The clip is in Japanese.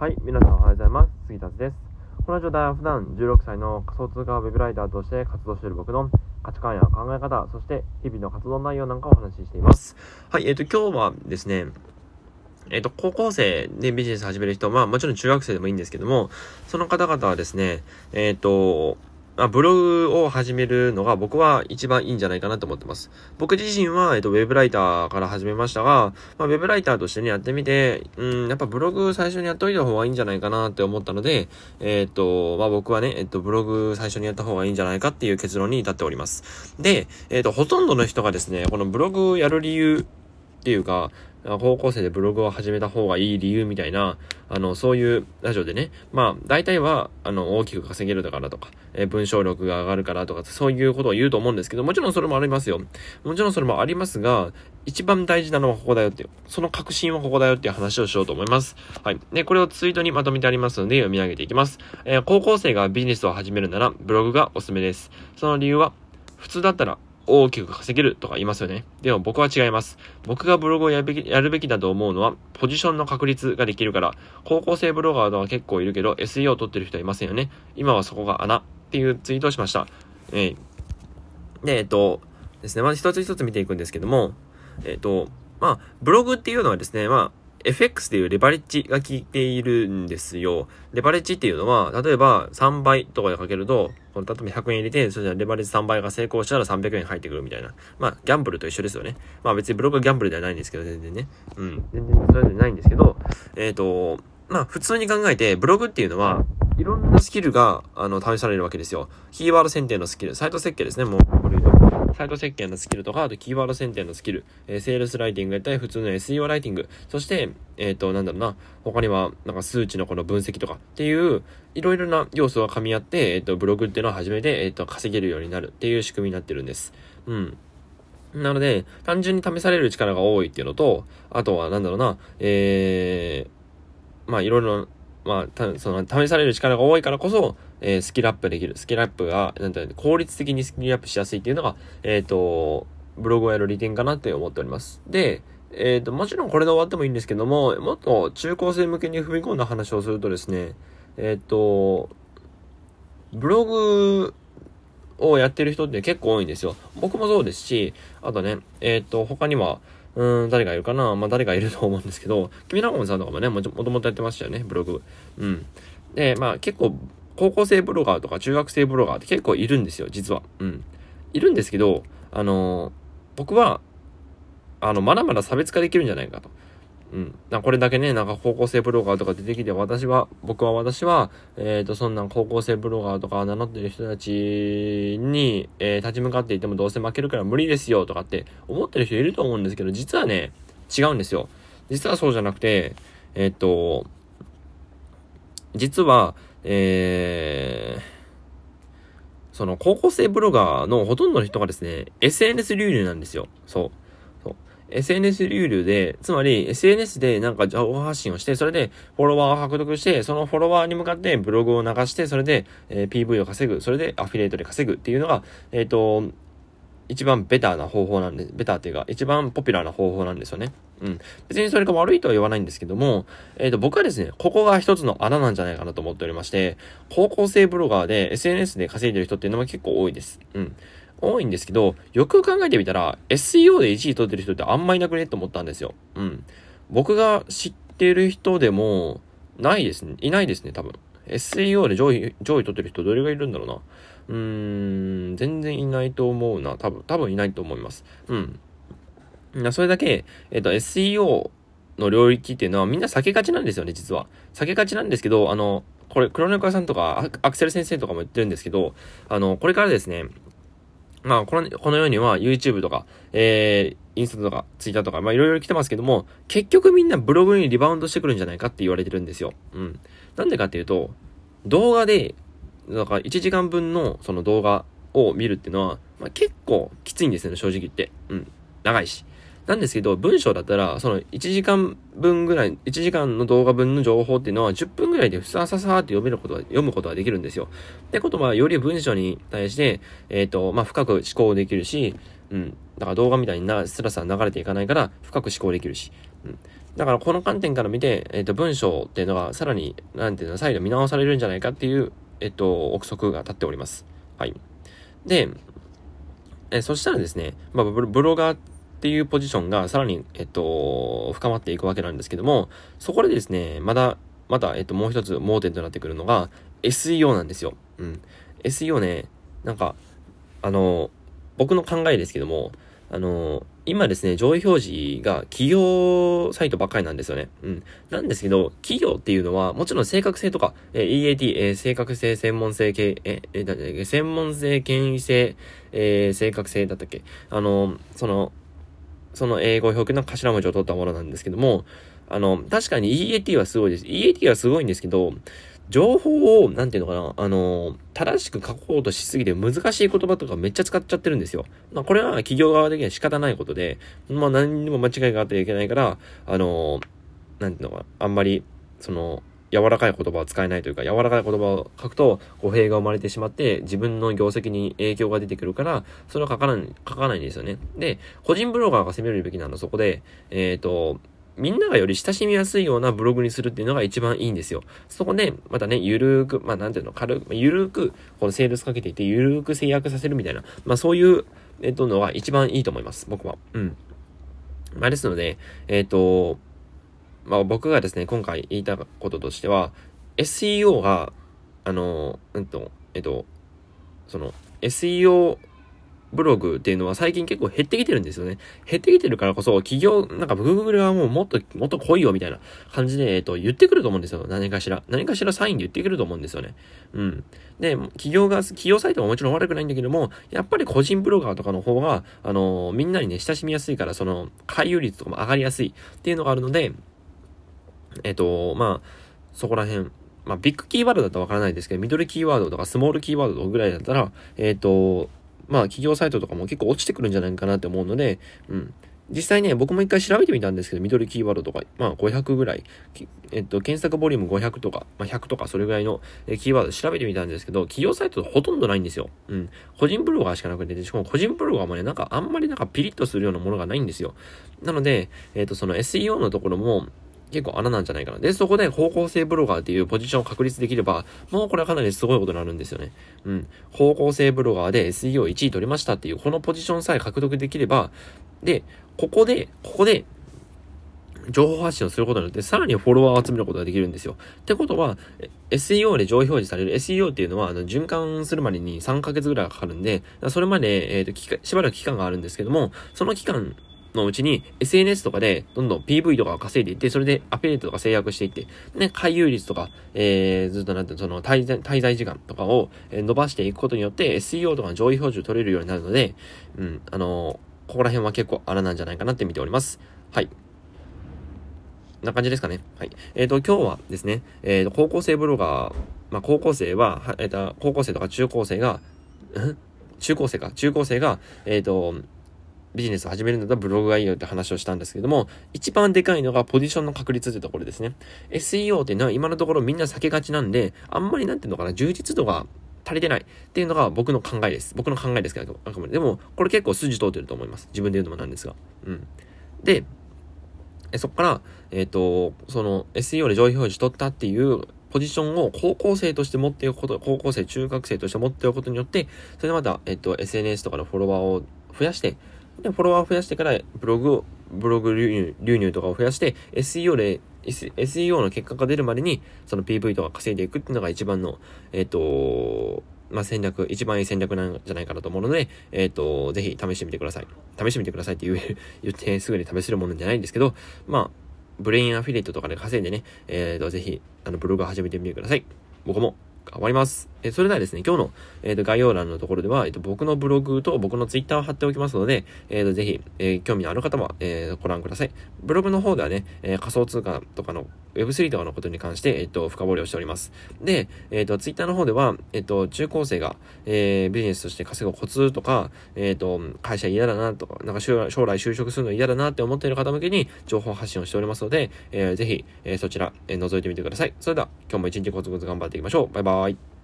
はい、皆さんおはようございます。杉田です。この状態は普段16歳の仮想通貨ウェブライターとして活動している僕の価値観や考え方、そして日々の活動内容なんかをお話ししています。はい、えっ、と、今日はですね、えっ、と、高校生でビジネス始める人、まあもちろん中学生でもいいんですけども、その方々はですね、えっ、と、まあ、ブログを始めるのが僕は一番いいんじゃないかなと思ってます。僕自身は、えっと、ウェブライターから始めましたが、まあ、ウェブライターとしてね、やってみて、うん、やっぱブログ最初にやっといた方がいいんじゃないかなって思ったので、えっと、まあ、僕はね、えっと、ブログ最初にやった方がいいんじゃないかっていう結論に至っております。で、えっと、ほとんどの人がですね、このブログをやる理由っていうか、高校生でブログを始めた方がいい理由みたいな、あの、そういうラジオでね、まあ、大体は、あの、大きく稼げるだからとか、えー文章力が上がるからとか、そういうことを言うと思うんですけど、もちろんそれもありますよ。もちろんそれもありますが、一番大事なのはここだよっていう、その確信はここだよっていう話をしようと思います。はい。で、これをツイートにまとめてありますので、読み上げていきます。えー高校生がビジネスを始めるなら、ブログがおすすめです。その理由は、普通だったら、大きく稼げるとか言いますよね。でも僕は違います。僕がブログをやるべきやるべきだと思うのは、ポジションの確立ができるから、高校生ブロガーは結構いるけど、SEO を取ってる人はいませんよね。今はそこが穴っていうツイートをしました。えーで、えっと、ですね、まず一つ一つ見ていくんですけども、えっと、まあ、ブログっていうのはですね、まあ、FX でいうレバレッジが効いているんですよ。レバレッジっていうのは、例えば3倍とかでかけると、この例えば100円入れて、それでレバレッジ3倍が成功したら300円入ってくるみたいな。まあ、ギャンブルと一緒ですよね。まあ別にブログはギャンブルではないんですけど、全然ね。うん。全然それでないんですけど、えっ、と、まあ普通に考えて、ブログっていうのは、いろんなスキルが、あの、試されるわけですよ。キーワード選定のスキル、サイト設計ですね、もう、これ。サイト設計のスキルとか、あとキーワード選定のスキル、えーセールスライティングやったり、普通の SEO ライティング、そして、えっ、と、なんだろうな、他には、なんか数値のこの分析とかっていう、いろいろな要素が噛み合って、えっ、と、ブログっていうのを始めて、えっ、と、稼げるようになるっていう仕組みになってるんです。うん。なので、単純に試される力が多いっていうのと、あとは、なんだろうな、えー、まあ、いろいろ、まあ、その、試される力が多いからこそ、えースキルアップできる。スキルアップが、なんていうの効率的にスキルアップしやすいっていうのが、えっ、と、ブログをやる利点かなって思っております。で、えっ、と、もちろんこれで終わってもいいんですけども、もっと中高生向けに踏み込んだ話をするとですね、えっ、と、ブログをやってる人って結構多いんですよ。僕もそうですし、あとね、えっ、と、他には、うん、誰がいるかなまあ、誰がいると思うんですけど、君なこさんとかもね、もともとやってましたよね、ブログ。うん。で、まあ、結構、高校生ブロガーとか中学生ブロガーって結構いるんですよ、実は。うん。いるんですけど、あのー僕は、あの、まだまだ差別化できるんじゃないかと。うん。なんかこれだけね、なんか高校生ブロガーとか出てきて、私は、僕は私は、えっ、と、そんな高校生ブロガーとか名乗ってる人たちに、えー立ち向かっていてもどうせ負けるから無理ですよとかって思ってる人いると思うんですけど、実はね、違うんですよ。実はそうじゃなくて、えっ、と、実は、えー、その高校生ブロガーのほとんどの人がですね、SNS 流入なんですよ。そう。SNS 流入で、つまり SNS でなんか情報発信をして、それでフォロワーを獲得して、そのフォロワーに向かってブログを流して、それで、え PV を稼ぐ、それでアフィリエイトで稼ぐっていうのが、えっ、と、一番ベターな方法なんで、ベターっていうか、一番ポピュラーな方法なんですよね。うん。別にそれが悪いとは言わないんですけども、えっ、と、僕はですね、ここが一つの穴なんじゃないかなと思っておりまして、高校生ブロガーで SNS で稼いでる人っていうのも結構多いです。うん。多いんですけど、よく考えてみたら、SEO で1位取ってる人ってあんまいなくねと思ったんですよ。うん。僕が知ってる人でも、ないですね。いないですね、多分。SEO で上位、上位取ってる人どれがいるんだろうな。うーん、全然いないと思うな。多分、多分いないと思います。うん。それだけ、えっ、と、SEO の領域っていうのはみんな避けがちなんですよね、実は。避けがちなんですけど、あの、これ、黒猫さんとか、アクセル先生とかも言ってるんですけど、あの、これからですね、まあ、この、このようには YouTube とか、えー、インスタとか、Twitter とか、まあいろいろ来てますけども、結局みんなブログにリバウンドしてくるんじゃないかって言われてるんですよ。うん。なんでかっていうと、動画で、なんから1時間分のその動画を見るっていうのは、まあ結構きついんですよね、正直言って。うん。長いし。なんですけど、文章だったら、その1時間分ぐらい、1時間の動画分の情報っていうのは10分ぐらいでふさささって読めることは、読むことができるんですよ。ってことは、より文章に対して、えっ、と、まあ、深く思考できるし、うん。だから動画みたいにな、スラスラ流れていかないから、深く思考できるし。うん。だからこの観点から見て、えっ、ー、と、文章っていうのがさらに、なんていうの、再度見直されるんじゃないかっていう、えっ、と、憶測が立っております。はい。で、えそしたらですね、まあ、ブロガーっていうポジションがさらに、えっと、深まっていくわけなんですけども、そこでですね、まだ、また、えっと、もう一つ盲点となってくるのが、SEO なんですよ。うん。SEO ね、なんか、あの、僕の考えですけども、あの、今ですね、上位表示が企業サイトばっかりなんですよね。うん。なんですけど、企業っていうのは、もちろん正確性とか、え EAT、えー、正確性、専門性、系、えー、専門性、権威性、えー、正確性だったっけあの、その、その英語表記の頭文字を取ったものなんですけども、あの、確かに EAT はすごいです。EAT はすごいんですけど、情報を、なんていうのかな、あの、正しく書こうとしすぎて難しい言葉とかめっちゃ使っちゃってるんですよ。まあ、これは企業側的には仕方ないことで、まあ、何にも間違いがあってはいけないから、あの、なんていうのかな、あんまり、その、柔らかい言葉を使えないというか、柔らかい言葉を書くと語弊が生まれてしまって、自分の業績に影響が出てくるから、それは書かない、書かないんですよね。で、個人ブロガーが攻めるべきなのそこで、えっ、ー、と、みんながより親しみやすいようなブログにするっていうのが一番いいんですよ。そこで、またね、ゆるーく、まあなんていうの、軽く、ゆるーく、このセールスかけていて、ゆるーく制約させるみたいな、まあそういう、えっと、のが一番いいと思います。僕は。うん。まあですので、えっ、と、まあ僕がですね、今回言いたこととしては、SEO が、あの、うんと、えっと、その、SEO ブログっていうのは最近結構減ってきてるんですよね。減ってきてるからこそ、企業、なんか Google はもうもっと、もっと来いよみたいな感じで、えっと、言ってくると思うんですよ。何かしら。何かしらサインで言ってくると思うんですよね。うん。で、企業が、企業サイトはもちろん悪くないんだけども、やっぱり個人ブロガーとかの方が、あのみんなにね、親しみやすいから、その、回遊率とかも上がりやすいっていうのがあるので、えっと、まあ、そこら辺、まあ、ビッグキーワードだとわからないですけど、ミドルキーワードとかスモールキーワードぐらいだったら、えっ、と、まあ、企業サイトとかも結構落ちてくるんじゃないかなって思うので、うん。実際ね、僕も一回調べてみたんですけど、ミドルキーワードとか、まあ500ぐらい、えっと、検索ボリューム500とか、まあ100とかそれぐらいのキーワード調べてみたんですけど、企業サイトほとんどないんですよ。うん。個人ブロガーしかなくて、しかも個人ブロガーもね、なんかあんまりなんかピリッとするようなものがないんですよ。なので、えっと、その SEO のところも、結構穴なんじゃないかな。で、そこで方向性ブロガーっていうポジションを確立できれば、もうこれはかなりすごいことになるんですよね。うん。方向性ブロガーで SEO1 位取りましたっていう、このポジションさえ獲得できれば、で、ここで、ここで、情報発信をすることによって、さらにフォロワーを集めることができるんですよ。ってことは、SEO で上位表示される SEO っていうのは、あの、循環するまでに3ヶ月ぐらいかかるんで、それまで、えっ、ー、と、しばらく期間があるんですけども、その期間のうちに SNS とかでどんどん PV とかを稼いでいって、それでアフィリエイトとか制約していって、ね、回遊率とか、えー、ずっとなんて、その滞在、滞在時間とかを伸ばしていくことによって SEO とかの上位表示を取れるようになるので、うん、あのー、ここら辺は結構荒なんじゃないかなって見ております。はい。な感じですかね。はい。えっ、ー、と、今日はですね、えっ、ー、と、高校生ブロガー、まあ、高校生は、えっ、と、高校生とか中高生が、中高生か、中高生が、えっ、と、ビジネスを始めるんだったらブログがいいよって話をしたんですけども、一番でかいのがポジションの確率ってところですね。SEO っていうのは今のところみんな避けがちなんで、あんまりなんていうのかな、充実度が足りてないっていうのが僕の考えです。僕の考えですけど、あくまで。でも、これ結構筋通ってると思います。自分で言うのもなんですが。うん。で、えそっから、えっ、ー、と、その SEO で上位表示取ったっていうポジションを高校生として持っておくこと、高校生、中学生として持っておくことによって、それでまた、えっ、ー、と、SNS とかのフォロワーを増やして、で、フォロワーを増やしてから、ブログを、ブログ流入とかを増やして、SEO で、SEO の結果が出るまでに、その PV とか稼いでいくっていうのが一番の、えっ、ー、と、まあ、戦略、一番いい戦略なんじゃないかなと思うので、えっ、ー、と、ぜひ試してみてください。試してみてくださいって言う 言ってすぐに試せるものじゃないんですけど、まあ、ブレインアフィリエイトとかで稼いでね、えっ、ー、と、ぜひ、あの、ブログ始めてみてください。僕も終わります。えそれではですね、今日の、えーと、概要欄のところでは、えーと、僕のブログと僕のツイッターを貼っておきますので、えーと、ぜひ、えー、興味のある方は、えー、ご覧ください。ブログの方ではね、えー、仮想通貨とかの Web3 とかのことに関して、えっ、と、深掘りをしております。で、えっ、と、ツイッターの方では、えっ、と、中高生が、えー、ビジネスとして稼ぐコツとか、えっ、と、会社嫌だなとか、なんか将来就職するの嫌だなって思っている方向けに情報発信をしておりますので、えー、ぜひ、えー、そちら、えー、覗いてみてください。それでは、今日も一日コツコツ頑張っていきましょう。バイバイ。